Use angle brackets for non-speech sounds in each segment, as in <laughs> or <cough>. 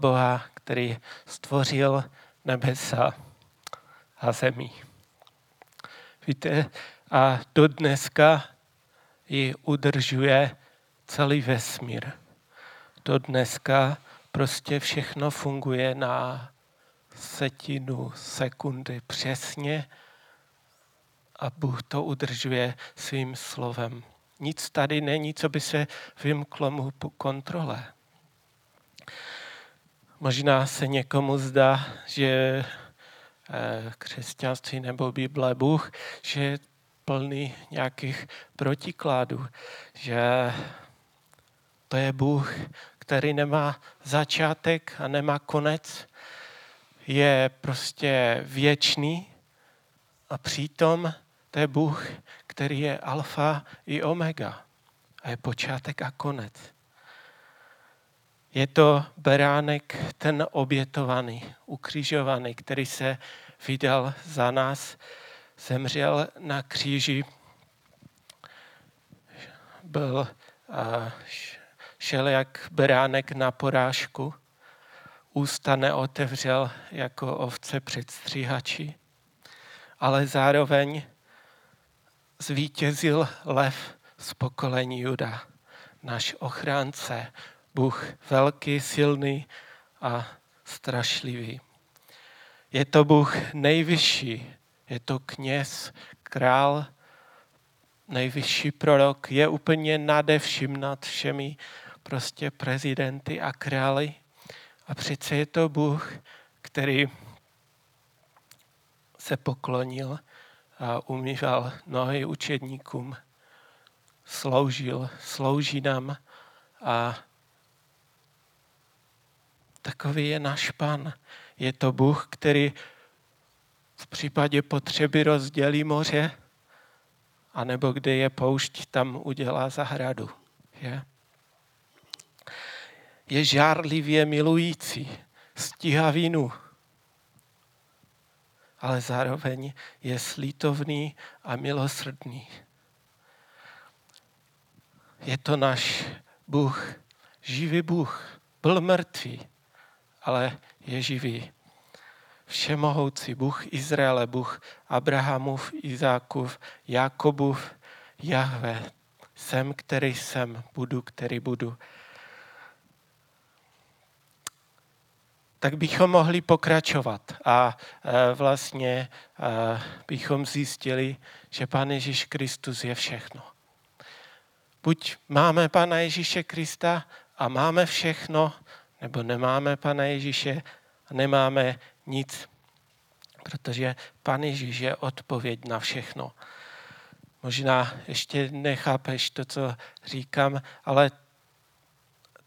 Boha, který stvořil nebesa a zemi. Víte, a do dneska ji udržuje celý vesmír. Do dneska prostě všechno funguje na setinu sekundy přesně a Bůh to udržuje svým slovem. Nic tady není, co by se vymklo mu po kontrole. Možná se někomu zdá, že eh, křesťanství nebo Bible Bůh, že je plný nějakých protikládů, že to je Bůh, který nemá začátek a nemá konec, je prostě věčný a přitom to je Bůh, který je alfa i omega a je počátek a konec. Je to beránek ten obětovaný, ukřižovaný, který se vydal za nás, zemřel na kříži, byl šel jak beránek na porážku, ústa neotevřel jako ovce před stříhači, ale zároveň zvítězil lev z pokolení Juda, náš ochránce, Bůh velký, silný a strašlivý. Je to Bůh nejvyšší, je to kněz, král, nejvyšší prorok, je úplně nade vším nad všemi prostě prezidenty a králi. A přece je to Bůh, který se poklonil a umýval nohy učedníkům, sloužil, slouží nám a takový je náš pan. Je to Bůh, který v případě potřeby rozdělí moře, anebo kde je poušť, tam udělá zahradu. Je, je žárlivě milující, stíhá vínu, ale zároveň je slítovný a milosrdný. Je to náš Bůh, živý Bůh, byl mrtvý, ale je živý. Všemohoucí Bůh Izraele, Bůh Abrahamův, Izákův, Jakobův, Jahve. Jsem, který jsem, budu, který budu. tak bychom mohli pokračovat a e, vlastně e, bychom zjistili, že Pán Ježíš Kristus je všechno. Buď máme Pana Ježíše Krista a máme všechno, nebo nemáme Pana Ježíše a nemáme nic, protože Pan Ježíš je odpověď na všechno. Možná ještě nechápeš to, co říkám, ale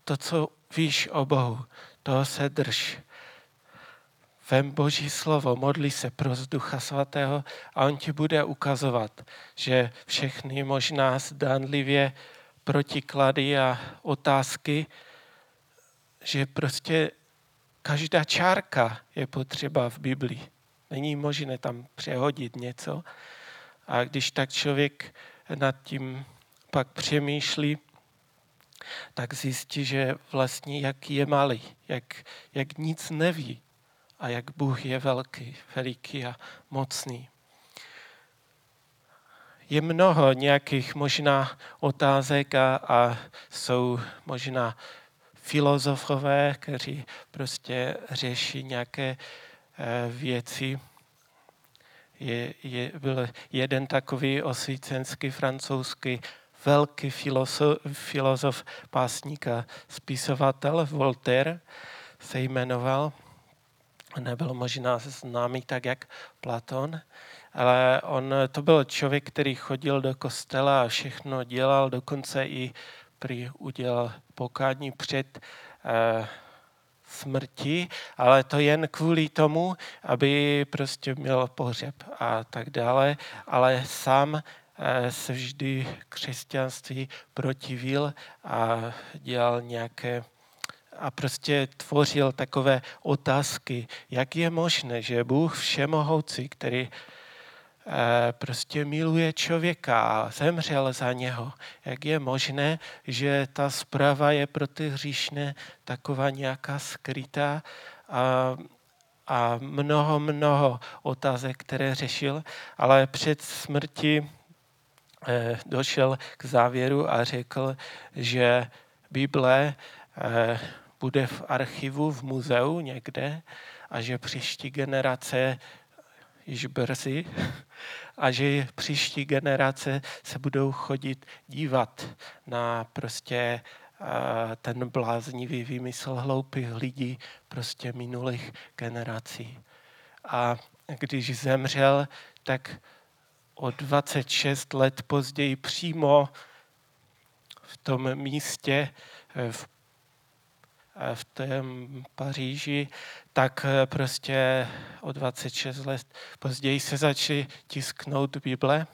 to, co víš o Bohu, toho se drž. Vem Boží slovo, modli se pro Ducha Svatého a on ti bude ukazovat, že všechny možná zdánlivě protiklady a otázky, že prostě každá čárka je potřeba v Biblii. Není možné tam přehodit něco. A když tak člověk nad tím pak přemýšlí, tak zjistí, že vlastně jak je malý, jak, jak nic neví a jak Bůh je velký, veliký a mocný. Je mnoho nějakých možná otázek a, a jsou možná filozofové, kteří prostě řeší nějaké eh, věci. Je, je, byl jeden takový osvícenský francouzský velký filozof, filozof pásník a spisovatel Voltaire se jmenoval. Nebyl možná známý tak, jak Platon, ale on to byl člověk, který chodil do kostela a všechno dělal, dokonce i prý udělal pokání před eh, smrti, ale to jen kvůli tomu, aby prostě měl pohřeb a tak dále, ale sám Eh, se vždy křesťanství protivil a dělal nějaké a prostě tvořil takové otázky, jak je možné, že Bůh všemohoucí, který prostě miluje člověka a zemřel za něho. Jak je možné, že ta zpráva je pro ty hříšné taková nějaká skrytá a, a mnoho, mnoho otázek, které řešil, ale před smrti eh, došel k závěru a řekl, že Bible eh, bude v archivu, v muzeu někde a že příští generace již brzy <laughs> a že příští generace se budou chodit dívat na prostě ten bláznivý výmysl hloupých lidí prostě minulých generací. A když zemřel, tak o 26 let později přímo v tom místě v v tom Paříži, tak eh, prostě o 26 let později se začaly tisknout Bible.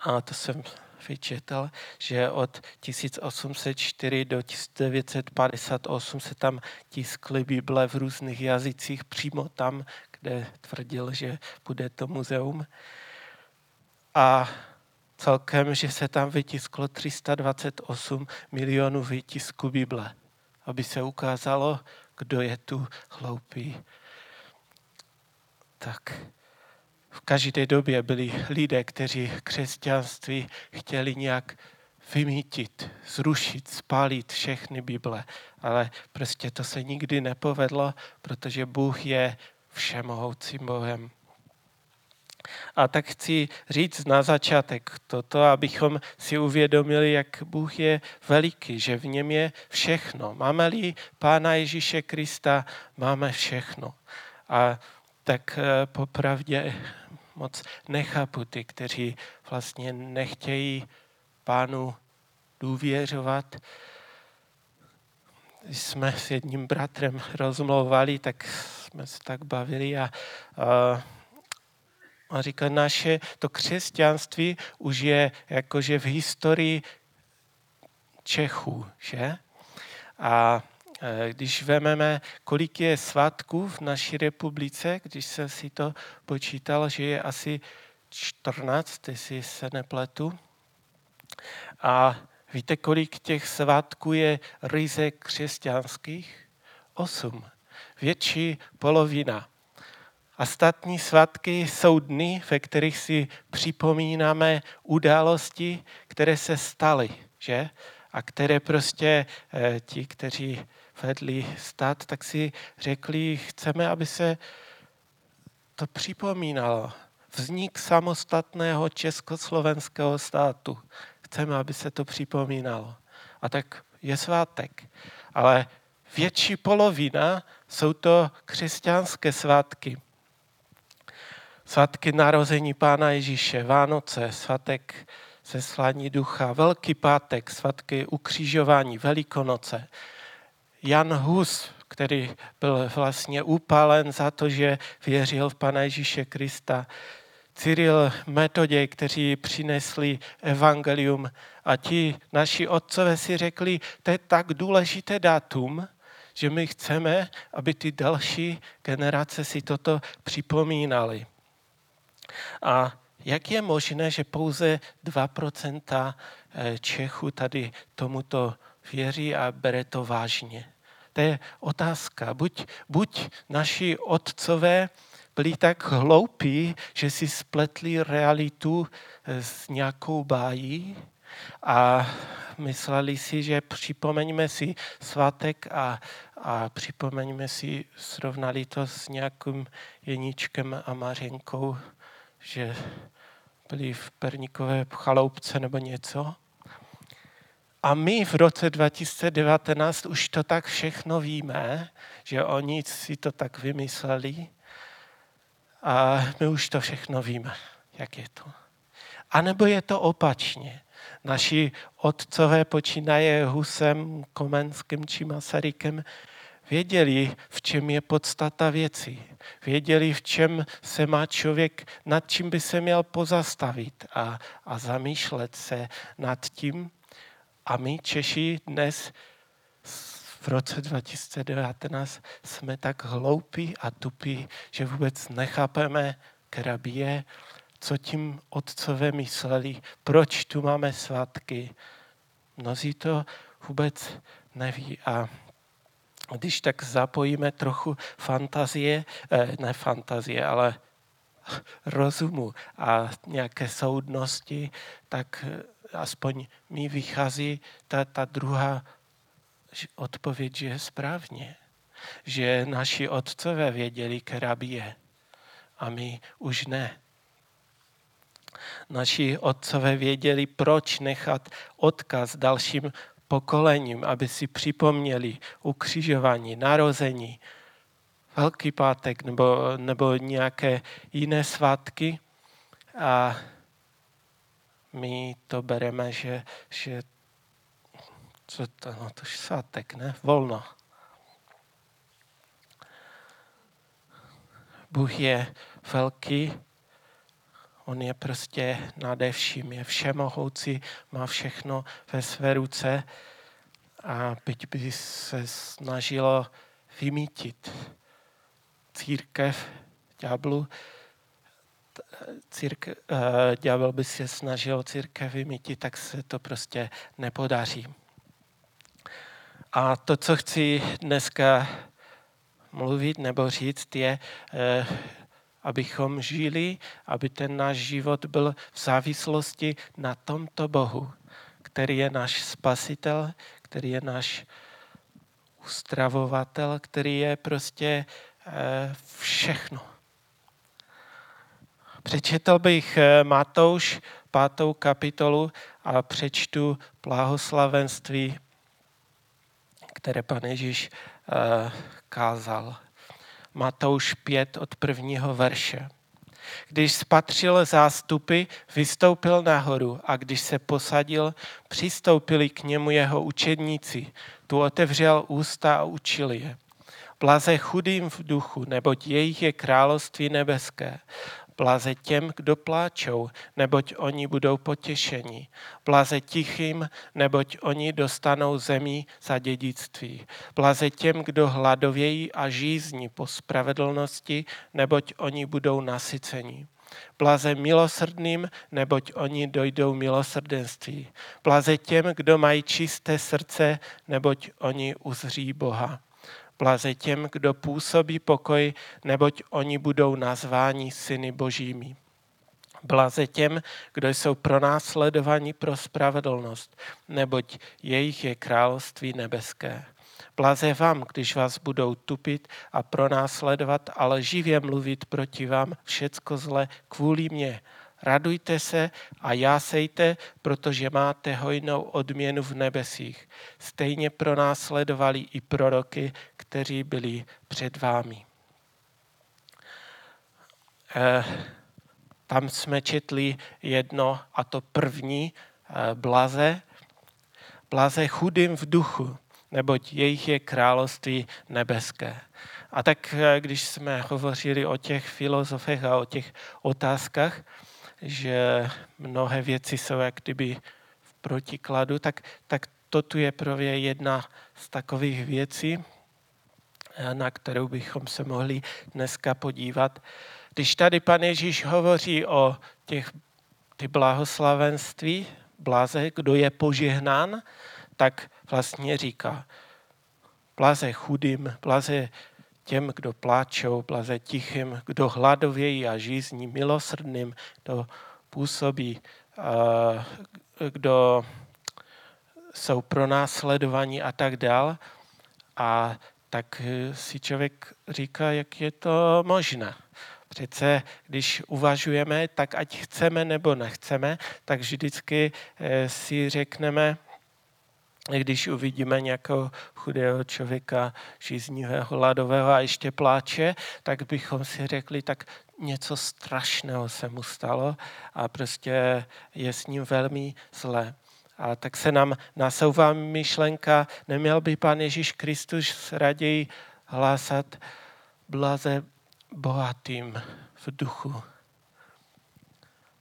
A to jsem vyčetl, že od 1804 do 1958 se tam tiskly Bible v různých jazycích přímo tam, kde tvrdil, že bude to muzeum. A celkem, že se tam vytisklo 328 milionů vytisků Bible aby se ukázalo, kdo je tu hloupý. Tak v každé době byli lidé, kteří křesťanství chtěli nějak vymítit, zrušit, spálit všechny Bible. Ale prostě to se nikdy nepovedlo, protože Bůh je všemohoucím Bohem. A tak chci říct na začátek toto, abychom si uvědomili, jak Bůh je veliký, že v něm je všechno. Máme-li Pána Ježíše Krista, máme všechno. A tak eh, popravdě moc nechápu ty, kteří vlastně nechtějí Pánu důvěřovat. Když jsme s jedním bratrem <laughs> rozmlouvali, tak jsme se tak bavili a, a a říká, naše to křesťanství už je jakože v historii Čechů, že? A e, když vezmeme, kolik je svátků v naší republice, když jsem si to počítal, že je asi 14, jestli se nepletu. A víte, kolik těch svátků je ryze křesťanských? Osm. Větší polovina. A statní svatky jsou dny, ve kterých si připomínáme události, které se staly, že? A které prostě eh, ti, kteří vedli stát, tak si řekli, chceme, aby se to připomínalo. Vznik samostatného československého státu. Chceme, aby se to připomínalo. A tak je svátek. Ale větší polovina jsou to křesťanské svátky svatky narození Pána Ježíše, Vánoce, svatek seslání ducha, Velký pátek, svatky ukřižování, Velikonoce. Jan Hus, který byl vlastně upálen za to, že věřil v Pana Ježíše Krista, Cyril Metoděj, kteří přinesli evangelium a ti naši otcové si řekli, to je tak důležité datum, že my chceme, aby ty další generace si toto připomínali. A jak je možné, že pouze 2% eh, Čechů tady tomuto věří a bere to vážně? To je otázka. Buď, buď naši otcové byli tak hloupí, že si spletli realitu eh, s nějakou bájí a mysleli si, že připomeňme si svátek a, a připomeňme si, srovnali to s nějakým Jeníčkem a Mařenkou že byli v Perníkové chaloupce nebo něco. A my v roce 2019 už to tak všechno víme, že oni si to tak vymysleli a my už to všechno víme, jak je to. A nebo je to opačně. Naši otcové počínaje Husem, Komenským či Masarykem Věděli, v čem je podstata věcí. Věděli, v čem se má člověk, nad čím by se měl pozastavit a, a zamýšlet se nad tím. A my Češi dnes v roce 2019 jsme tak hloupí a tupí, že vůbec nechápeme, která bije, co tím otcové mysleli, proč tu máme svatky. Mnozí to vůbec neví. A když tak zapojíme trochu fantazie, eh, ne fantazie, ale <laughs> rozumu a nějaké soudnosti, tak aspoň mi vychází ta, ta druhá odpověď, že je správně. Že naši otcové věděli, která je. A my už ne. Naši otcové věděli, proč nechat odkaz dalším pokolením, aby si připomněli ukřižování, narození, Velký pátek nebo, nebo nějaké jiné svátky. A my to bereme, že, že co to, no to je svátek, ne? Volno. Bůh je velký, on je prostě nade vším, je všemohoucí, má všechno ve své ruce a byť by se snažilo vymítit církev ďáblu, církev, uh, ďábel by se snažil církev vymítit, tak se to prostě nepodaří. A to, co chci dneska mluvit nebo říct, je, uh, abychom žili, aby ten náš život byl v závislosti na tomto Bohu, který je náš spasitel, který je náš ustravovatel, který je prostě uh, všechno. Přečetl bych eh, Matouš pátou kapitolu a přečtu blahoslavenství, které pan Ježíš uh, kázal. Matouš 5 od prvního verše. Když spatřil zástupy, vystoupil nahoru a když se posadil, přistoupili k němu jeho učedníci. Tu otevřel ústa a učil je. Blaze chudým v duchu, neboť jejich je království nebeské. Blaze těm, kdo pláčou, neboť oni budou potěšeni. Blaze tichým, neboť oni dostanou zemí za dědictví. Blaze těm, kdo hladovějí a žízní po spravedlnosti, neboť oni budou nasyceni. Blaze milosrdným, neboť oni dojdou milosrdenství. Blaze těm, kdo mají čisté srdce, neboť oni uzří Boha. Blaze těm, kdo působí pokoj, neboť oni budou nazváni syny božími. Blaze těm, kdo jsou pronásledovaní pro spravedlnost, neboť jejich je království nebeské. Blaze vám, když vás budou tupit a pronásledovat, ale živě mluvit proti vám všecko zle kvůli mě. Radujte se a jásejte, protože máte hojnou odměnu v nebesích. Stejně pro nás sledovali i proroky, kteří byli před vámi. Eh, tam jsme četli jedno, a to první, eh, blaze. Blaze chudým v duchu, neboť jejich je království nebeské. A tak, eh, když jsme hovořili o těch filozofech a o těch otázkách, že mnohé věci jsou jak kdyby v protikladu, tak, tak to tu je právě jedna z takových věcí, na kterou bychom se mohli dneska podívat. Když tady pan Ježíš hovoří o těch ty blahoslavenství, blaze, kdo je požehnán, tak vlastně říká, blaze chudým, blaze těm, kdo pláčou, blaze tichým, kdo hladovějí a žízní, milosrdným, kdo působí, kdo jsou pronásledovaní a tak dál. A tak si člověk říká, jak je to možné. Přece, když uvažujeme, tak ať chceme nebo nechceme, tak vždycky eh, si řekneme, když uvidíme nějakého chudého člověka, žíznivého, hladového a ještě pláče, tak bychom si řekli, tak něco strašného se mu stalo a prostě je s ním velmi zlé. A tak se nám nasouvá myšlenka, neměl by Pán Ježíš Kristus raději hlásat blaze bohatým v duchu.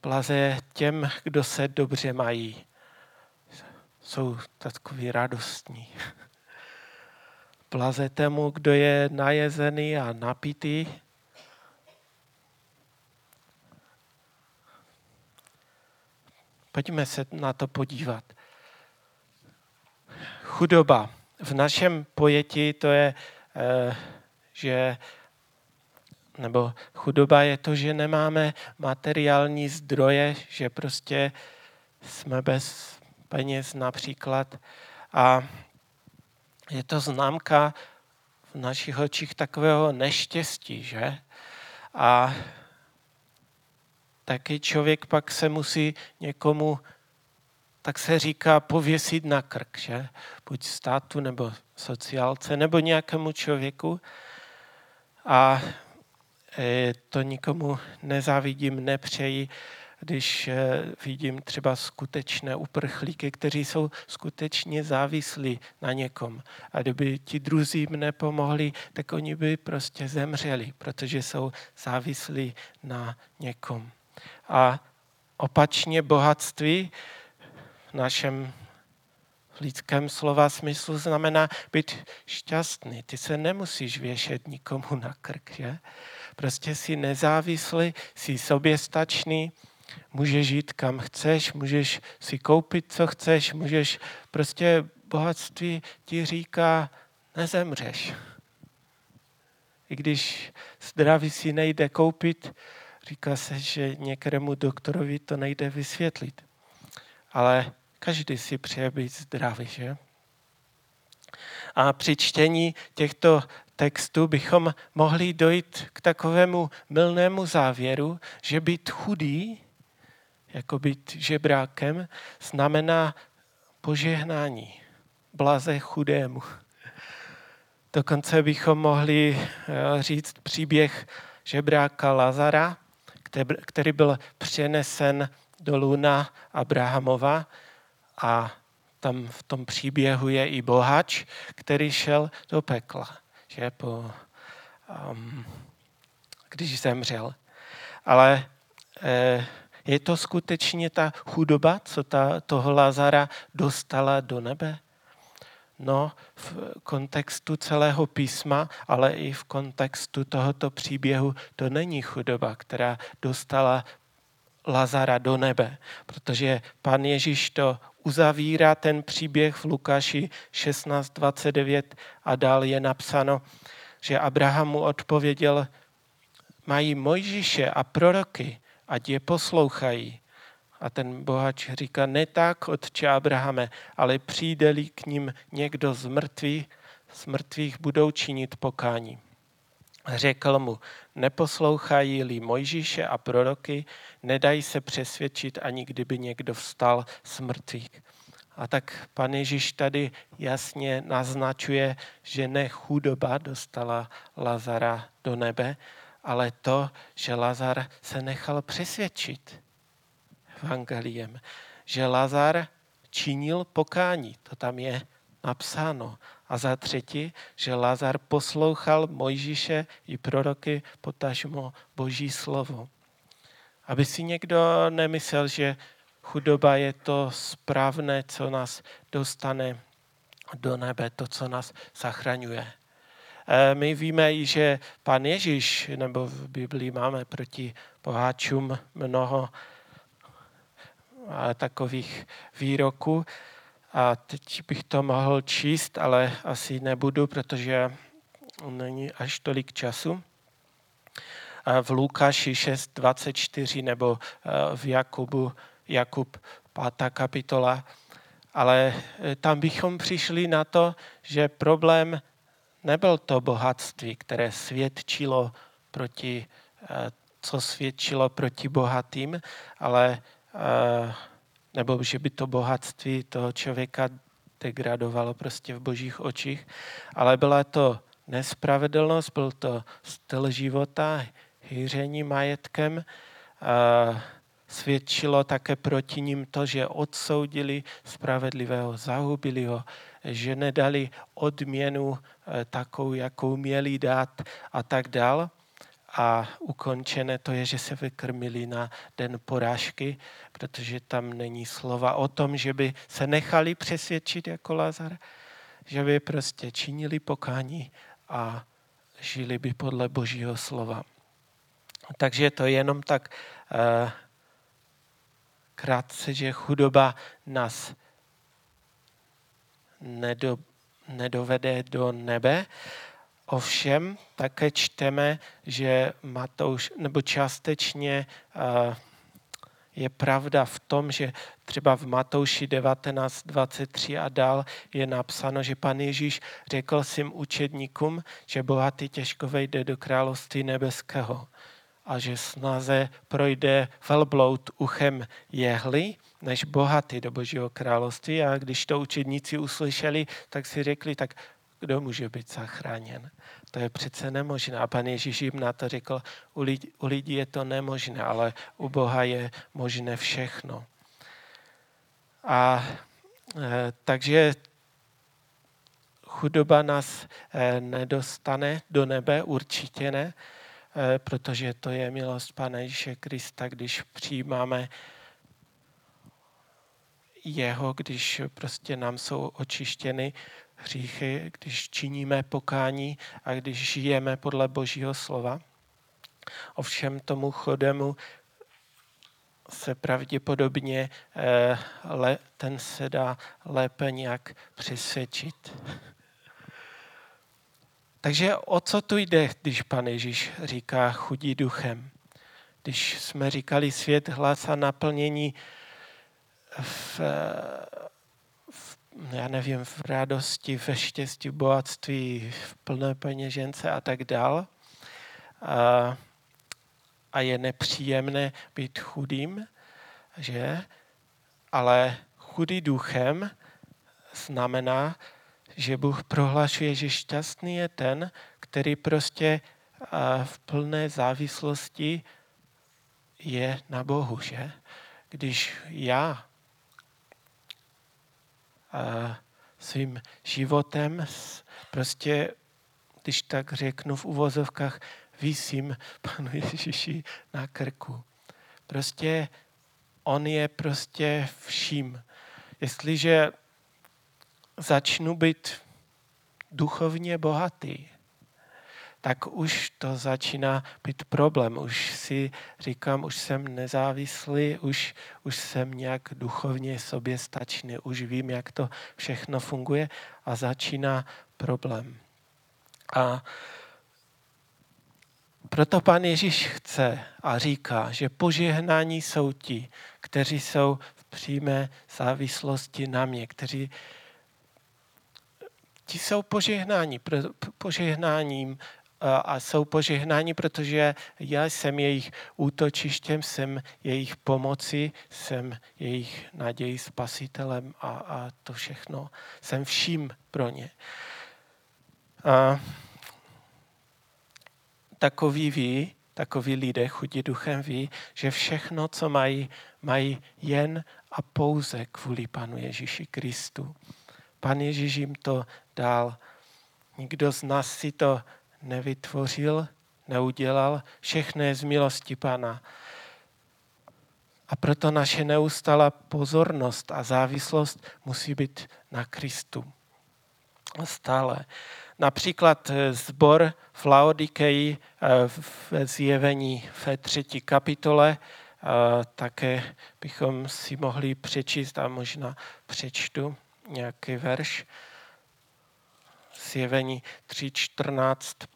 Blaze těm, kdo se dobře mají jsou takový radostní. <laughs> Blaze tému, kdo je najezený a napitý. Pojďme se na to podívat. Chudoba. V našem pojetí to je, eh, že nebo chudoba je to, že nemáme materiální zdroje, že prostě jsme bez peněz například. A je to známka v našich očích takového neštěstí, že? A taky člověk pak se musí někomu, tak se říká, pověsit na krk, že? Buď státu, nebo sociálce, nebo nějakému člověku. A e, to nikomu nezávidím, nepřeji, když e, vidím třeba skutečné uprchlíky, kteří jsou skutečně závislí na někom. A kdyby ti druzí jim nepomohli, tak oni by prostě zemřeli, protože jsou závislí na někom. A opačně bohatství v našem lidském slova smyslu znamená být šťastný. Ty se nemusíš věšet nikomu na krk, že? Prostě jsi nezávislý, jsi soběstačný, můžeš jít kam chceš, můžeš si koupit, co chceš, můžeš, prostě bohatství ti říká, nezemřeš. I když zdraví si nejde koupit, Říká se, že některému doktorovi to nejde vysvětlit. Ale každý si přeje být zdravý, že? A při čtení těchto textů bychom mohli dojít k takovému milnému závěru, že být chudý, jako být žebrákem, znamená požehnání, blaze chudému. Dokonce bychom mohli eh, říct příběh žebráka Lazara, který byl přenesen do luna Abrahamova a tam v tom příběhu je i bohač, který šel do pekla, že po, um, když zemřel. Ale eh, je to skutečně ta chudoba, co ta, toho Lazara dostala do nebe? No, v kontextu celého písma, ale i v kontextu tohoto příběhu, to není chudoba, která dostala Lazara do nebe, protože pan Ježíš to uzavírá ten příběh v Lukáši 16.29 a dál je napsáno, že Abraham mu odpověděl, mají Mojžíše a proroky, ať je poslouchají. A ten bohač říká, ne tak, otče Abrahame, ale přijde-li k ním někdo z mrtvých, z mrtvých budou činit pokání. Řekl mu, neposlouchají-li Mojžíše a proroky, nedají se přesvědčit, ani kdyby někdo vstal z mrtvých. A tak pan Ježíš tady jasně naznačuje, že ne chudoba dostala Lazara do nebe, ale to, že Lazar se nechal přesvědčit evangeliem, že Lazar činil pokání. To tam je napsáno. A za třetí, že Lazar poslouchal Mojžíše i proroky, potažmo Boží slovo. Aby si někdo nemyslel, že chudoba je to správné, co nás dostane do nebe, to, co nás zachraňuje. E, my víme že pan Ježíš, nebo v Biblii máme proti boháčům mnoho takových výroků. A teď bych to mohl číst, ale asi nebudu, protože není až tolik času. V Lukáši 6.24 nebo v Jakubu, Jakub 5. kapitola. Ale tam bychom přišli na to, že problém nebyl to bohatství, které svědčilo proti, e, co svědčilo proti bohatým, ale nebo že by to bohatství toho člověka degradovalo prostě v božích očích, ale byla to nespravedlnost, byl to styl života, hýření majetkem, svědčilo také proti ním to, že odsoudili spravedlivého, zahubili ho, že nedali odměnu e, takovou, jakou měli dát a tak dál a ukončené to je, že se vykrmili na den porážky, protože tam není slova o tom, že by se nechali přesvědčit jako Lazar, že by prostě činili pokání a žili by podle božího slova. Takže to je jenom tak uh, krátce, že chudoba nás nedo, nedovede do nebe. Ovšem také čteme, že Matouš, nebo částečně uh, je pravda v tom, že třeba v Matouši 19.23 a dál je napsáno, že pan Ježíš řekl svým učedníkům, že bohatý těžko vejde do království nebeského a že snaze projde velbloud uchem jehly, než bohatý do Božího království. A když to učedníci uslyšeli, tak si řekli, tak kdo může být zachráněn? To je přece nemožné. A pan Ježíš jim na to řekl, u lidí, u lidí je to nemožné, ale u Boha je možné všechno. A e, takže chudoba nás e, nedostane do nebe, určitě ne, protože to je milost Pana Ježíše Krista, když přijímáme jeho, když prostě nám jsou očištěny hříchy, když činíme pokání a když žijeme podle Božího slova. Ovšem tomu chodemu se pravděpodobně eh, ten se dá lépe nějak přesvědčit. Takže o co tu jde, když pan Ježíš říká chudí duchem? Když jsme říkali svět hlasa naplnění v já nevím, v radosti, ve štěstí, v bohatství, v plné peněžence a tak dál. A, a je nepříjemné být chudým, že? Ale chudý duchem znamená, že Bůh prohlašuje, že šťastný je ten, který prostě v plné závislosti je na Bohu, že? Když já svým životem, prostě, když tak řeknu v uvozovkách, vysím <laughs> panu Ježíši na krku. Prostě on je prostě vším. Jestliže začnu být duchovně bohatý, tak už to začíná být problém. Už si říkám, už jsem nezávislý, už, už jsem nějak duchovně soběstačný, už vím, jak to všechno funguje a začíná problém. A proto pan Ježíš chce a říká, že požehnání jsou ti, kteří jsou v přímé závislosti na mě, kteří ti jsou požehnání, požehnáním a jsou požehnáni, protože já jsem jejich útočištěm, jsem jejich pomoci, jsem jejich naději spasitelem a, a to všechno. Jsem vším pro ně. A takový ví, takový lidé chudí duchem ví, že všechno, co mají, mají jen a pouze kvůli Panu Ježíši Kristu. Pan Ježíš jim to dal. Nikdo z nás si to nevytvořil, neudělal, všechno je z milosti Pana. A proto naše neustálá pozornost a závislost musí být na Kristu. Stále. Například eh, zbor v Laodikeji eh, v zjevení v třetí kapitole, eh, také bychom si mohli přečíst a možná přečtu nějaký verš zjevení 3.14.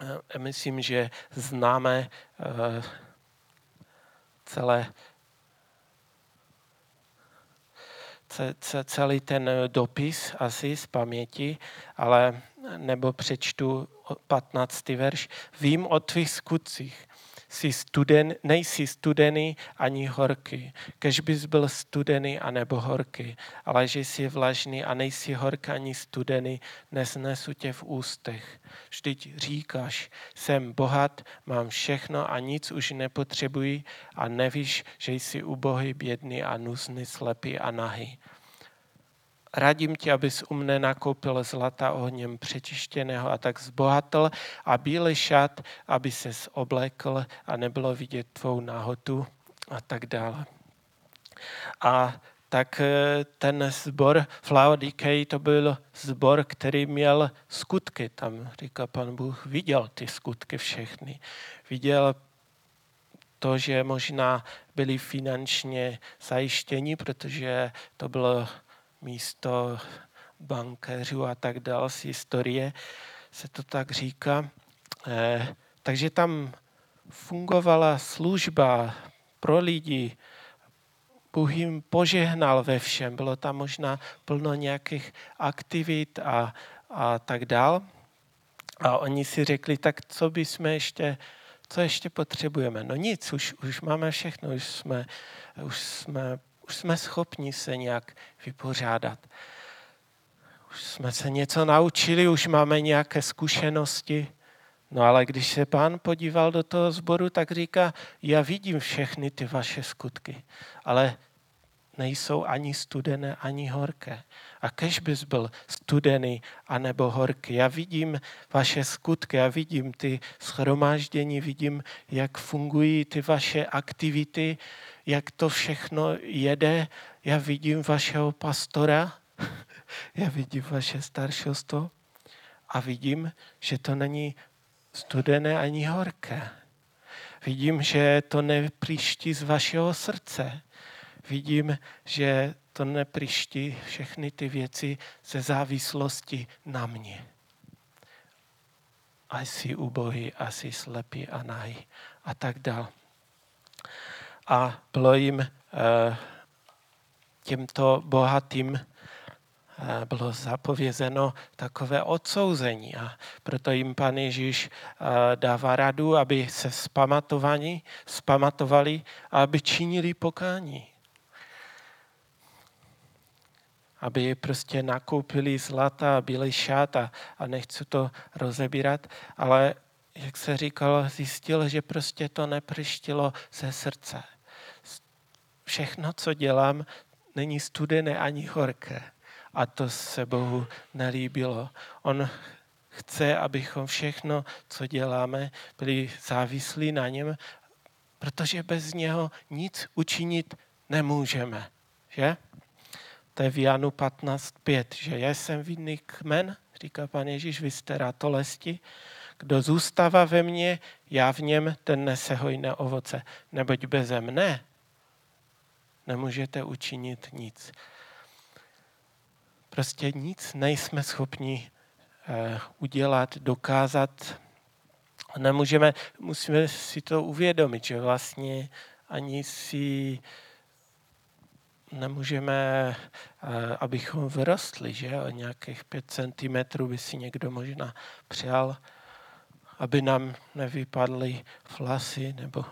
Eh, myslím, že známe eh, celé celý ten dopis asi z paměti, ale nebo přečtu 15. verš. Vím o tvých skutcích, jsi studen, nejsi studený ani horký. Kež bys byl studený a nebo horký, ale že jsi vlažný a nejsi horký ani studený, nesnesu tě v ústech. Vždyť říkáš, jsem bohat, mám všechno a nic už nepotřebuji a nevíš, že jsi ubohý, bědný a nuzný, slepý a nahý. Radím tě, abys u mne nakoupil zlata ohněm přečištěného a tak zbohatl a bílý šat, aby se oblekl a nebylo vidět tvou náhotu a tak dále. A tak eh, ten zbor v to byl zbor, který měl skutky. Tam říká pan Bůh, viděl ty skutky všechny. Viděl to, že možná byli finančně zajištěni, protože to bylo místo bankéřů a tak dále z historie, se to tak říká. Eh, takže tam fungovala služba pro lidi, Bůh jim požehnal ve všem, bylo tam možná plno nějakých aktivit a, a tak dál. A oni si řekli, tak co bychom ještě, co ještě potřebujeme? No nic, už, už máme všechno, už jsme, už, jsme, už jsme schopni se nějak vypořádat. Už jsme se něco naučili, už máme nějaké zkušenosti. No ale když se pán podíval do toho sboru, tak říká, já vidím všechny ty vaše skutky, ale nejsou ani studené, ani horké. A kež bys byl studený anebo horký. Já vidím vaše skutky, já vidím ty schromáždění, vidím, jak fungují ty vaše aktivity, jak to všechno jede. Já vidím vašeho pastora, <laughs> já vidím vaše staršostvo a vidím, že to není studené ani horké. Vidím, že to nepříští z vašeho srdce. Vidím, že to nepriští všechny ty věci ze závislosti na mě. A jsi ubohý, a jsi slepý a nahý a tak dál. A bylo jim eh, těmto bohatým Eh, bylo zapovězeno takové odsouzení a proto jim pan Ježíš eh, dává radu, aby se spamatovali, spamatovali a aby činili pokání. Aby prostě nakoupili zlata a bílý šát a, nechci to rozebírat, ale jak se říkalo, zjistil, že prostě to neprištilo ze srdce. Všechno, co dělám, není studené ani horké a to se Bohu nelíbilo. On chce, abychom všechno, co děláme, byli závislí na něm, protože bez něho nic učinit nemůžeme. Že? To je v Janu 15.5, že já jsem vidný kmen, říká pan Ježíš, vy jste ratolesti, kdo zůstává ve mně, já v něm, ten nese hojné ovoce. Neboť beze mne nemůžete učinit nic. Prostě nic nejsme schopni eh, udělat, dokázat. Nemůžeme, musíme si to uvědomit, že vlastně ani si nemůžeme, eh, abychom vyrostli, že o nějakých pět centimetrů by si někdo možná přál, aby nám nevypadly flasy nebo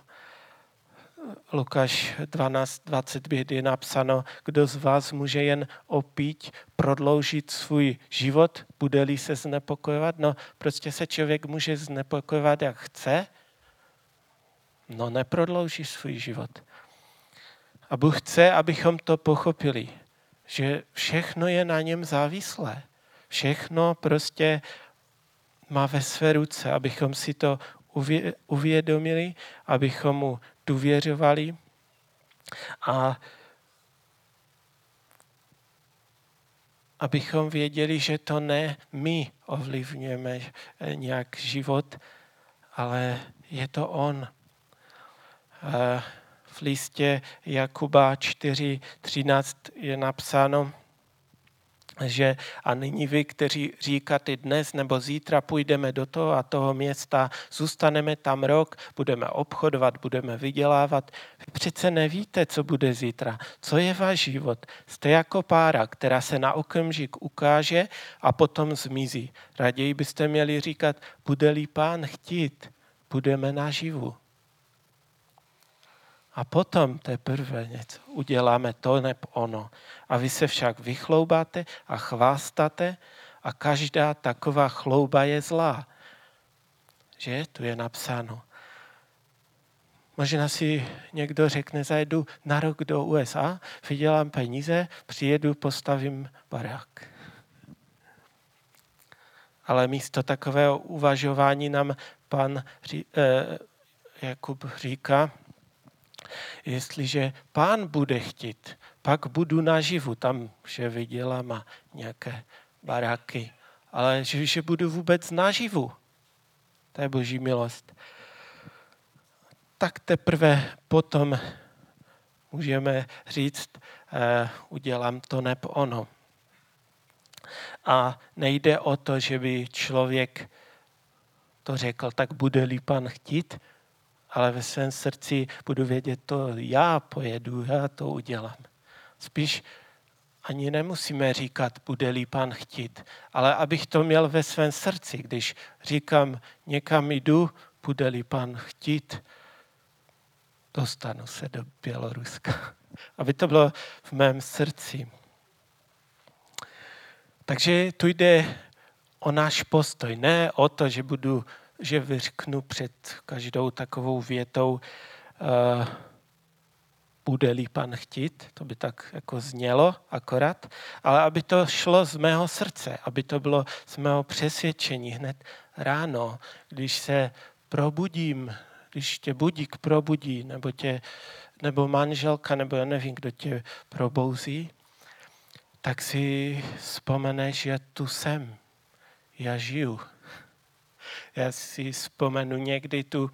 Lukáš 12.25 je napsáno, kdo z vás může jen opít, prodloužit svůj život, bude-li se znepokojovat. No, prostě se člověk může znepokojovat, jak chce, no neprodlouží svůj život. A Bůh chce, abychom to pochopili, že všechno je na něm závislé. Všechno prostě má ve své ruce, abychom si to uvědomili, abychom mu důvěřovali a abychom věděli, že to ne my ovlivňujeme nějak život, ale je to On. V listě Jakuba 4.13 je napsáno, že a nyní vy, kteří říkáte dnes nebo zítra půjdeme do toho a toho města, zůstaneme tam rok, budeme obchodovat, budeme vydělávat. Vy přece nevíte, co bude zítra, co je váš život. Jste jako pára, která se na okamžik ukáže a potom zmizí. Raději byste měli říkat, bude-li pán chtít, budeme naživu. A potom teprve něco uděláme to neb ono. A vy se však vychloubáte a chvástáte a každá taková chlouba je zlá. Že? Tu je napsáno. Možná si někdo řekne, zajedu na rok do USA, vydělám peníze, přijedu, postavím barák. Ale místo takového uvažování nám pan eh, Jakub říká, Jestliže pán bude chtít, pak budu naživu, tam že vydělám a nějaké baráky, ale že, že budu vůbec naživu. To je boží milost. tak teprve potom můžeme říct, eh, udělám to nebo ono. A nejde o to, že by člověk to řekl, tak bude-li pan chtít, ale ve svém srdci budu vědět, to já pojedu, já to udělám. Spíš ani nemusíme říkat, bude-li pán chtít, ale abych to měl ve svém srdci, když říkám, někam jdu, bude-li pán chtít, dostanu se do Běloruska. <laughs> Aby to bylo v mém srdci. Takže tu jde o náš postoj, ne o to, že budu, že vyřknu před každou takovou větou, uh, bude-li pan chtít, to by tak jako znělo akorát, ale aby to šlo z mého srdce, aby to bylo z mého přesvědčení hned ráno, když se probudím, když tě budík probudí, nebo, tě, nebo manželka, nebo já nevím, kdo tě probouzí, tak si vzpomeneš, že tu jsem, já žiju. Já si vzpomenu někdy tu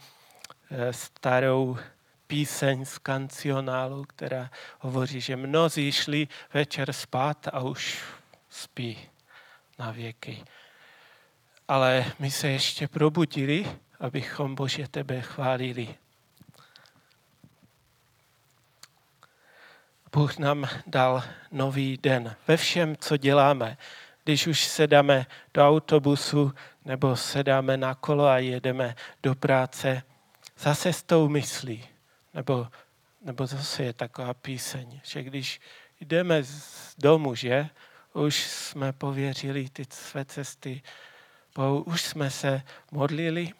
eh, starou píseň z kancionálu, která hovoří, že mnozí šli večer spát a už spí na věky. Ale my se ještě probudili, abychom Bože tebe chválili. Bůh nám dal nový den ve všem, co děláme. Když už sedáme do autobusu nebo sedáme na kolo a jedeme do práce, zase s tou myslí. Nebo, nebo zase je taková píseň, že když jdeme z domu, že už jsme pověřili ty své cesty, už jsme se modlili.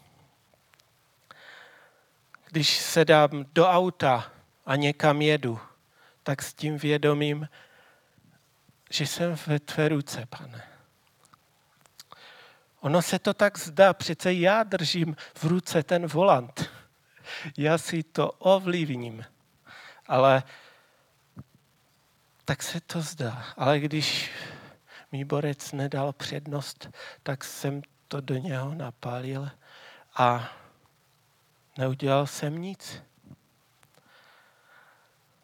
Když sedám do auta a někam jedu, tak s tím vědomím, že jsem ve tvé ruce, pane. Ono se to tak zdá, přece já držím v ruce ten volant. Já si to ovlivním. Ale tak se to zdá. Ale když mi borec nedal přednost, tak jsem to do něho napálil a neudělal jsem nic.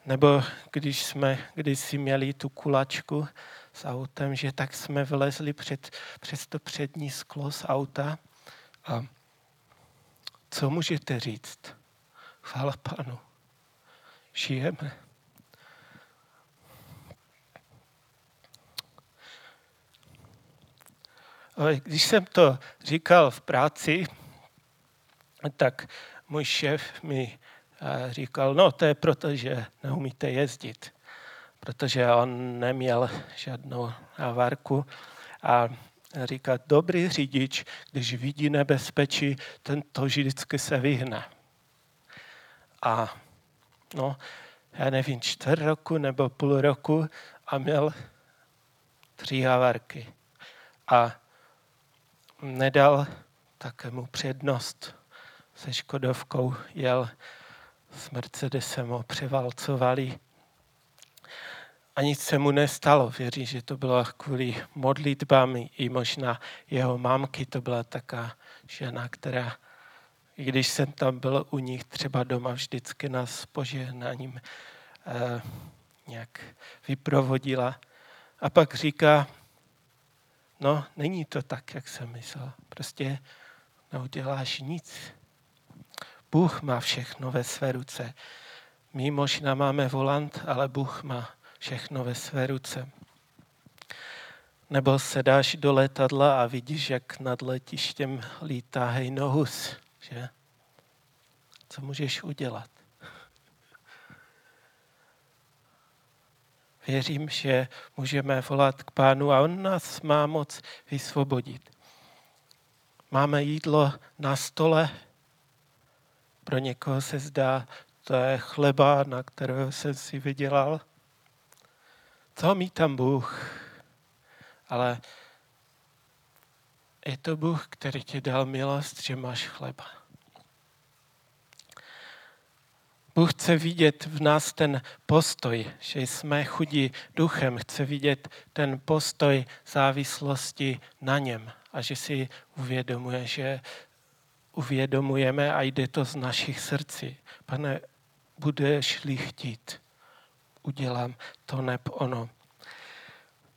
Nebo když jsme kdysi měli tu kulačku s autem, že tak jsme vylezli před, přes to přední sklo z auta a co můžete říct? Chvála Panu. Žijeme. Ale když jsem to říkal v práci, tak můj šéf mi a říkal, no to je proto, že neumíte jezdit, protože on neměl žádnou avárku a říká, dobrý řidič, když vidí nebezpečí, ten to vždycky se vyhne. A no, já nevím, čtvrt roku nebo půl roku a měl tři havárky. A nedal takému přednost se Škodovkou, jel s Mercedesem ho převalcovali a nic se mu nestalo. Věří, že to bylo kvůli modlitbám i možná jeho mámky. To byla taká žena, která, i když jsem tam byl u nich třeba doma, vždycky nás požehnáním eh, nějak vyprovodila. A pak říká, no, není to tak, jak jsem myslel. Prostě neuděláš nic. Bůh má všechno ve své ruce. My možná máme volant, ale Bůh má všechno ve své ruce. Nebo se dáš do letadla a vidíš, jak nad letištěm lítá hejnohus, že? Co můžeš udělat? Věřím, že můžeme volat k pánu a on nás má moc vysvobodit. Máme jídlo na stole, pro někoho se zdá, to je chleba, na kterého jsem si vydělal. Co mít tam Bůh? Ale je to Bůh, který ti dal milost, že máš chleba. Bůh chce vidět v nás ten postoj, že jsme chudí duchem, chce vidět ten postoj závislosti na něm a že si uvědomuje, že uvědomujeme a jde to z našich srdcí. Pane, budeš-li chtít, udělám to neb ono.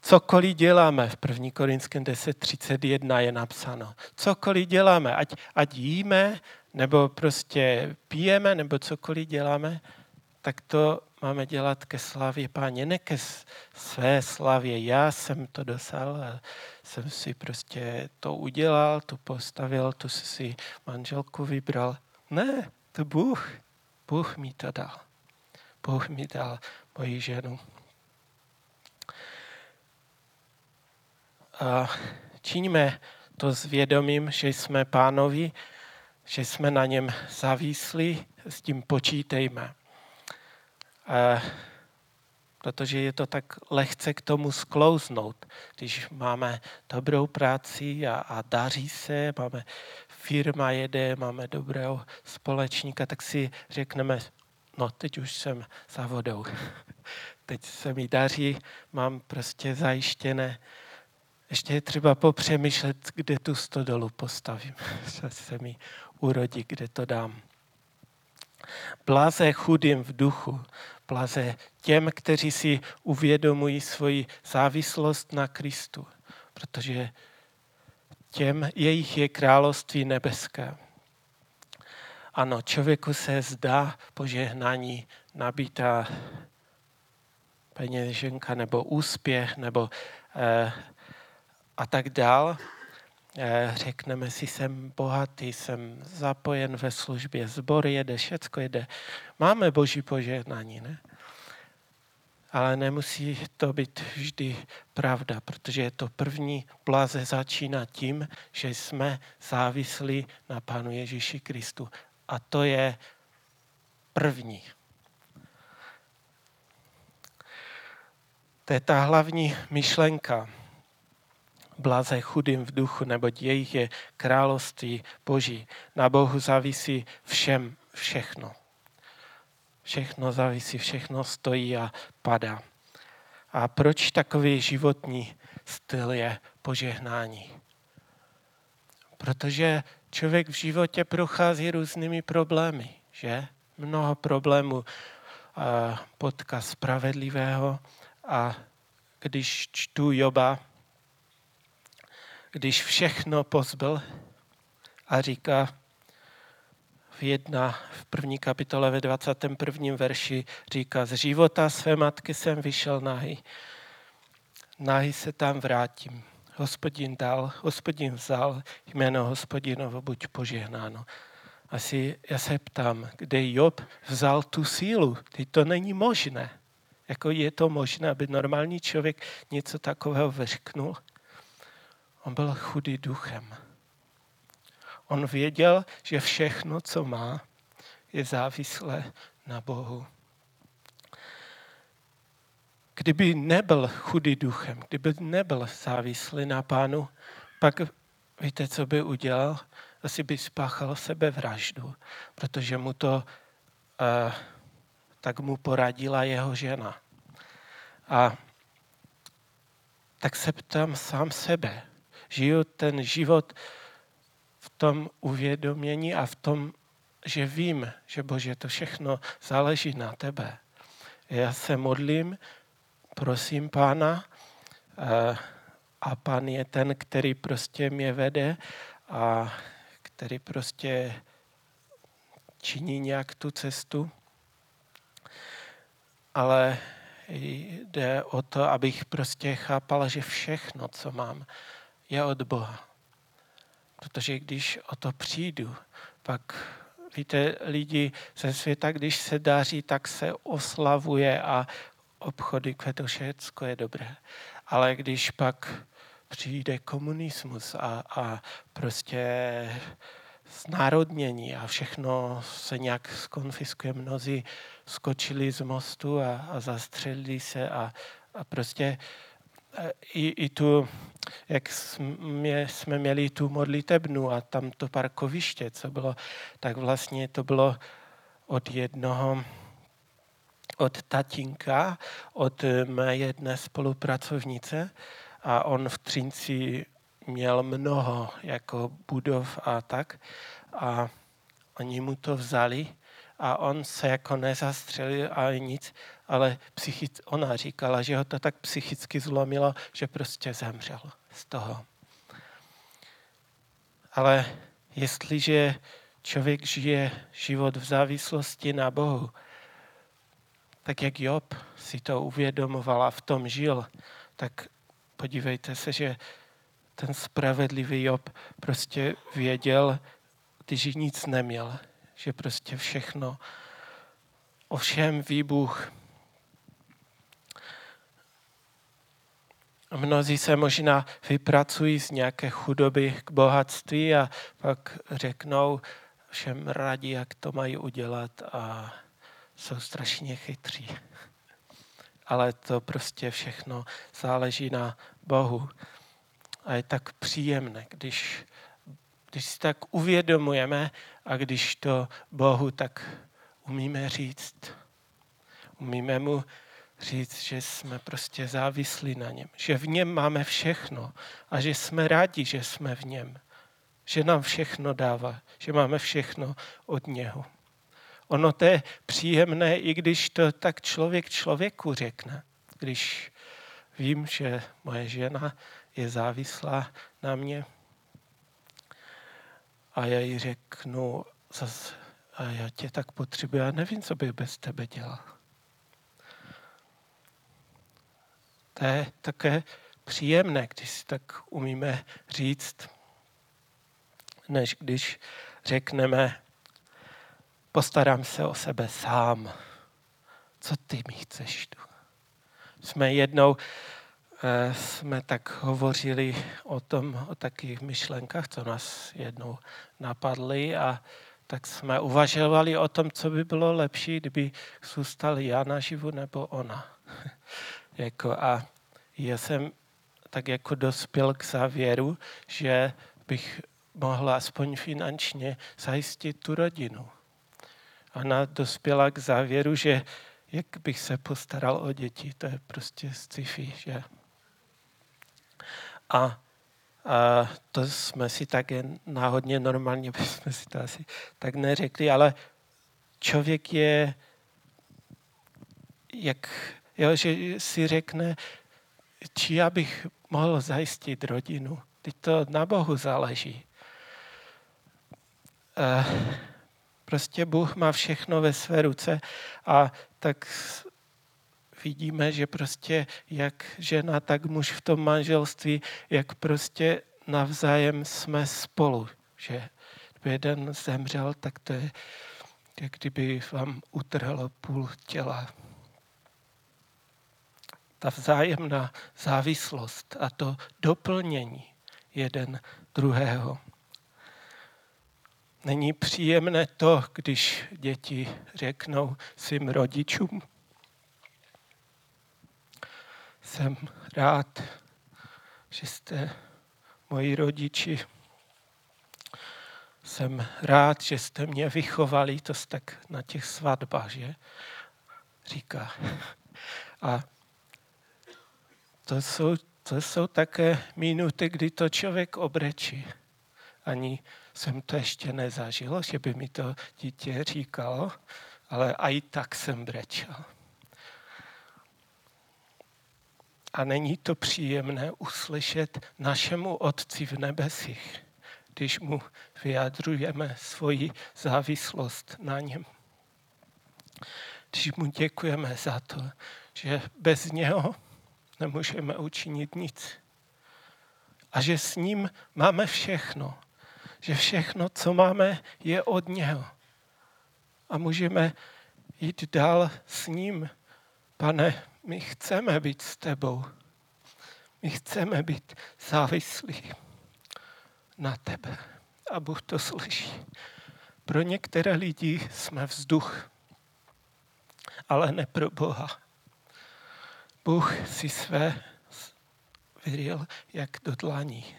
Cokoliv děláme, v 1. Korinském 10.31 je napsáno, cokoliv děláme, ať, ať jíme, nebo prostě pijeme, nebo cokoliv děláme, tak to máme dělat ke slavě páně, ne ke své slavě. Já jsem to dosáhl jsem si prostě to udělal, to postavil, tu si manželku vybral. Ne, to Bůh. Bůh mi to dal. Bůh mi dal moji ženu. A činíme to s vědomím, že jsme pánovi, že jsme na něm závislí, s tím počítejme. A protože je to tak lehce k tomu sklouznout. Když máme dobrou práci a, a daří se, máme firma jede, máme dobrého společníka, tak si řekneme, no teď už jsem za vodou. <laughs> teď se mi daří, mám prostě zajištěné. Ještě je třeba popřemýšlet, kde tu stodolu postavím. <laughs> se mi urodí, kde to dám. Blaze chudým v duchu, blaze těm, kteří si uvědomují svoji závislost na Kristu, protože těm jejich je království nebeské. Ano, člověku se zdá požehnání nabítá peněženka nebo úspěch nebo eh, a tak dál. Eh, řekneme si, jsem bohatý, jsem zapojen ve službě, zbor jede, všecko jede. Máme boží požehnání, ne? Ale nemusí to být vždy pravda, protože je to první blaze začíná tím, že jsme závislí na Pánu Ježíši Kristu. A to je první. To je ta hlavní myšlenka blaze chudým v duchu, neboť jejich je království Boží. Na Bohu závisí všem všechno. Všechno závisí, všechno stojí a padá. A proč takový životní styl je požehnání? Protože člověk v životě prochází různými problémy, že? Mnoho problémů potká spravedlivého a když čtu Joba, když všechno pozbyl a říká v jedna, v první kapitole ve 21. verši říká, z života své matky jsem vyšel nahý, nahý se tam vrátím. Hospodin dal, hospodin vzal, jméno hospodinovo buď požehnáno. Asi já se ptám, kde Job vzal tu sílu? Teď to není možné. Jako je to možné, aby normální člověk něco takového vyřknul? On byl chudý duchem. On věděl, že všechno, co má, je závislé na Bohu. Kdyby nebyl chudý duchem, kdyby nebyl závislý na pánu, pak víte, co by udělal? Asi by spáchal sebevraždu, protože mu to, uh, tak mu poradila jeho žena. A tak se ptám sám sebe, žiju ten život v tom uvědomění a v tom, že vím, že Bože, to všechno záleží na tebe. Já se modlím, prosím Pána eh, a Pán je ten, který prostě mě vede a který prostě činí nějak tu cestu. Ale jde o to, abych prostě chápal, že všechno, co mám, je od Boha. Protože když o to přijdu, pak víte, lidi ze světa, když se daří, tak se oslavuje a obchody, to všechno je dobré. Ale když pak přijde komunismus a, a prostě znárodnění a všechno se nějak skonfiskuje. Mnozí skočili z mostu a, a zastřelili se a, a prostě i, i tu, jak jsme, jsme měli tu modlitebnu a tam to parkoviště, co bylo, tak vlastně to bylo od jednoho, od tatínka, od mé jedné spolupracovnice a on v Třinci měl mnoho jako budov a tak. A oni mu to vzali a on se jako nezastřelil a nic, ale psychic, ona říkala, že ho to tak psychicky zlomilo, že prostě zemřel z toho. Ale jestliže člověk žije život v závislosti na Bohu, tak jak Job si to uvědomoval a v tom žil, tak podívejte se, že ten spravedlivý Job prostě věděl, když nic neměl, že prostě všechno, ovšem výbuch. Mnozí se možná vypracují z nějaké chudoby k bohatství a pak řeknou všem radí, jak to mají udělat a jsou strašně chytří. Ale to prostě všechno záleží na Bohu. A je tak příjemné, když, když si tak uvědomujeme a když to Bohu tak umíme říct. Umíme mu říct, že jsme prostě závislí na něm, že v něm máme všechno a že jsme rádi, že jsme v něm, že nám všechno dává, že máme všechno od něho. Ono to je příjemné, i když to tak člověk člověku řekne. Když vím, že moje žena je závislá na mě a já jí řeknu, zas, a já tě tak potřebuji, já nevím, co bych bez tebe dělal. To je také příjemné, když si tak umíme říct, než když řekneme, postarám se o sebe sám. Co ty mi chceš tu? Jsme jednou jsme tak hovořili o tom, o takých myšlenkách, co nás jednou napadly a tak jsme uvažovali o tom, co by bylo lepší, kdyby zůstal já naživu nebo ona. <laughs> jako a já jsem tak jako dospěl k závěru, že bych mohla aspoň finančně zajistit tu rodinu. Ona dospěla k závěru, že jak bych se postaral o děti, to je prostě sci-fi, že? A, a to jsme si tak jen náhodně, normálně <laughs> bychom si to asi tak neřekli, ale člověk je, jak, jo, že si řekne, či já bych mohl zajistit rodinu. Teď to na Bohu záleží. Uh, Prostě Bůh má všechno ve své ruce a tak vidíme, že prostě jak žena, tak muž v tom manželství, jak prostě navzájem jsme spolu. Že kdyby jeden zemřel, tak to je, jak kdyby vám utrhlo půl těla. Ta vzájemná závislost a to doplnění jeden druhého. Není příjemné to, když děti řeknou svým rodičům, jsem rád, že jste moji rodiči. Jsem rád, že jste mě vychovali, to tak na těch svatbách, že? Říká. A to jsou, to jsou také minuty, kdy to člověk obrečí. Ani jsem to ještě nezažil, že by mi to dítě říkalo, ale i tak jsem brečel. A není to příjemné uslyšet našemu Otci v nebesích, když mu vyjadřujeme svoji závislost na něm. Když mu děkujeme za to, že bez něho nemůžeme učinit nic. A že s ním máme všechno že všechno, co máme, je od něho. A můžeme jít dál s ním. Pane, my chceme být s tebou. My chceme být závislí na tebe. A Bůh to slyší. Pro některé lidi jsme vzduch, ale ne pro Boha. Bůh si své vyryl jak do dlaní.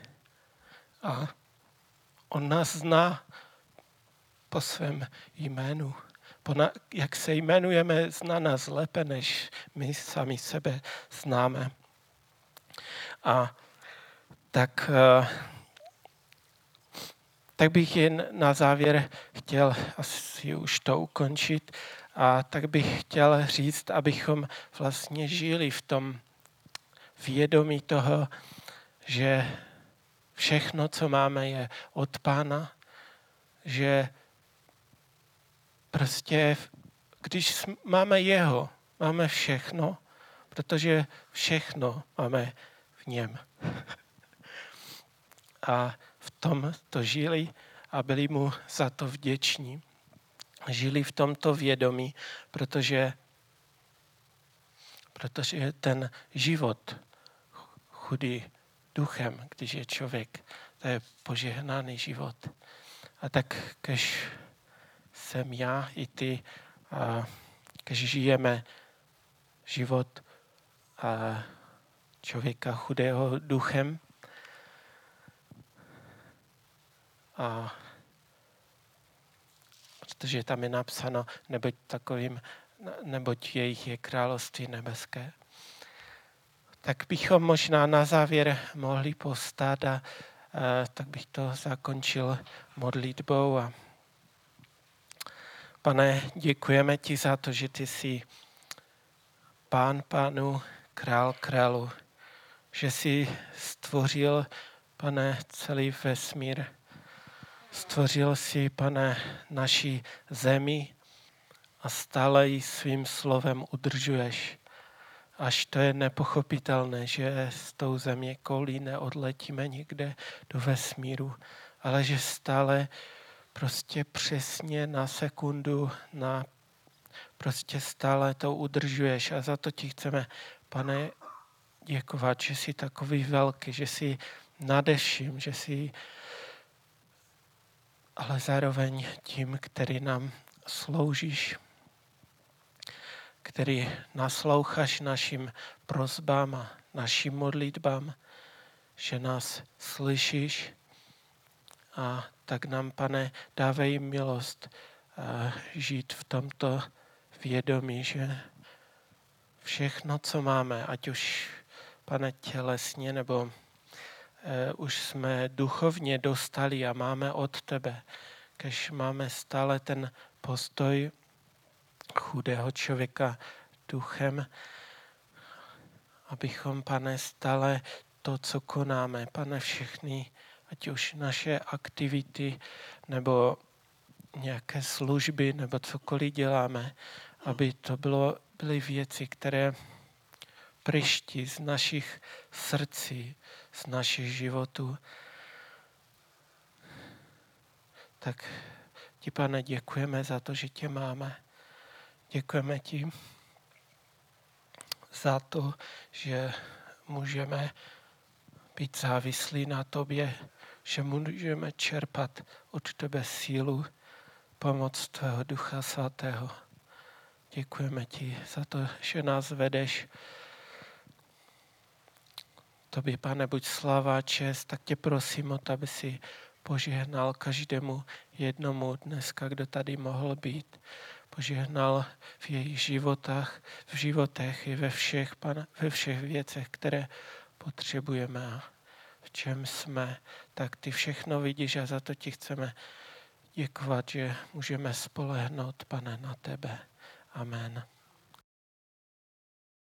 A On nás zná po svém jménu. Jak se jmenujeme, zná nás lépe, než my sami sebe známe. A tak, tak bych jen na závěr chtěl asi už to ukončit a tak bych chtěl říct, abychom vlastně žili v tom vědomí toho, že všechno, co máme, je od Pána, že prostě, když máme Jeho, máme všechno, protože všechno máme v něm. <laughs> A v tom to žili a byli mu za to vděční. Žili v tomto vědomí, protože, protože ten život chudý duchem, když je člověk, to je požehnaný život. A tak, když jsem já i ty, když žijeme život člověka chudého duchem, a protože tam je napsáno, neboť takovým, neboť jejich je království nebeské. Tak bychom možná na závěr mohli postat a, a tak bych to zakončil modlitbou. A pane, děkujeme ti za to, že ty jsi pán pánu, král králu, že jsi stvořil, pane, celý vesmír, Stvořil si, pane, naší zemi a stále ji svým slovem udržuješ. Až to je nepochopitelné, že s tou země koulí neodletíme někde do vesmíru, ale že stále prostě přesně na sekundu, na prostě stále to udržuješ a za to ti chceme, pane, děkovat, že jsi takový velký, že jsi nadeším, že jsi ale zároveň tím, který nám sloužíš, který nasloucháš našim prozbám a našim modlitbám, že nás slyšíš a tak nám, pane, dávej milost žít v tomto vědomí, že všechno, co máme, ať už, pane, tělesně nebo Eh, už jsme duchovně dostali a máme od tebe, když máme stále ten postoj chudého člověka duchem, abychom, pane, stále to, co konáme, pane, všechny, ať už naše aktivity nebo nějaké služby nebo cokoliv děláme, aby to bylo, byly věci, které priští z našich srdcí, z našich životů. Tak ti, pane, děkujeme za to, že tě máme. Děkujeme ti za to, že můžeme být závislí na tobě, že můžeme čerpat od tebe sílu, pomoc tvého Ducha Svatého. Děkujeme ti za to, že nás vedeš Tobě, pane, buď sláva čest, tak tě prosím o to, aby si požehnal každému jednomu dneska, kdo tady mohl být. Požehnal v jejich životách, v životech i ve všech, pane, ve všech věcech, které potřebujeme čem jsme, tak ty všechno vidíš a za to ti chceme děkovat, že můžeme spolehnout, pane, na tebe. Amen.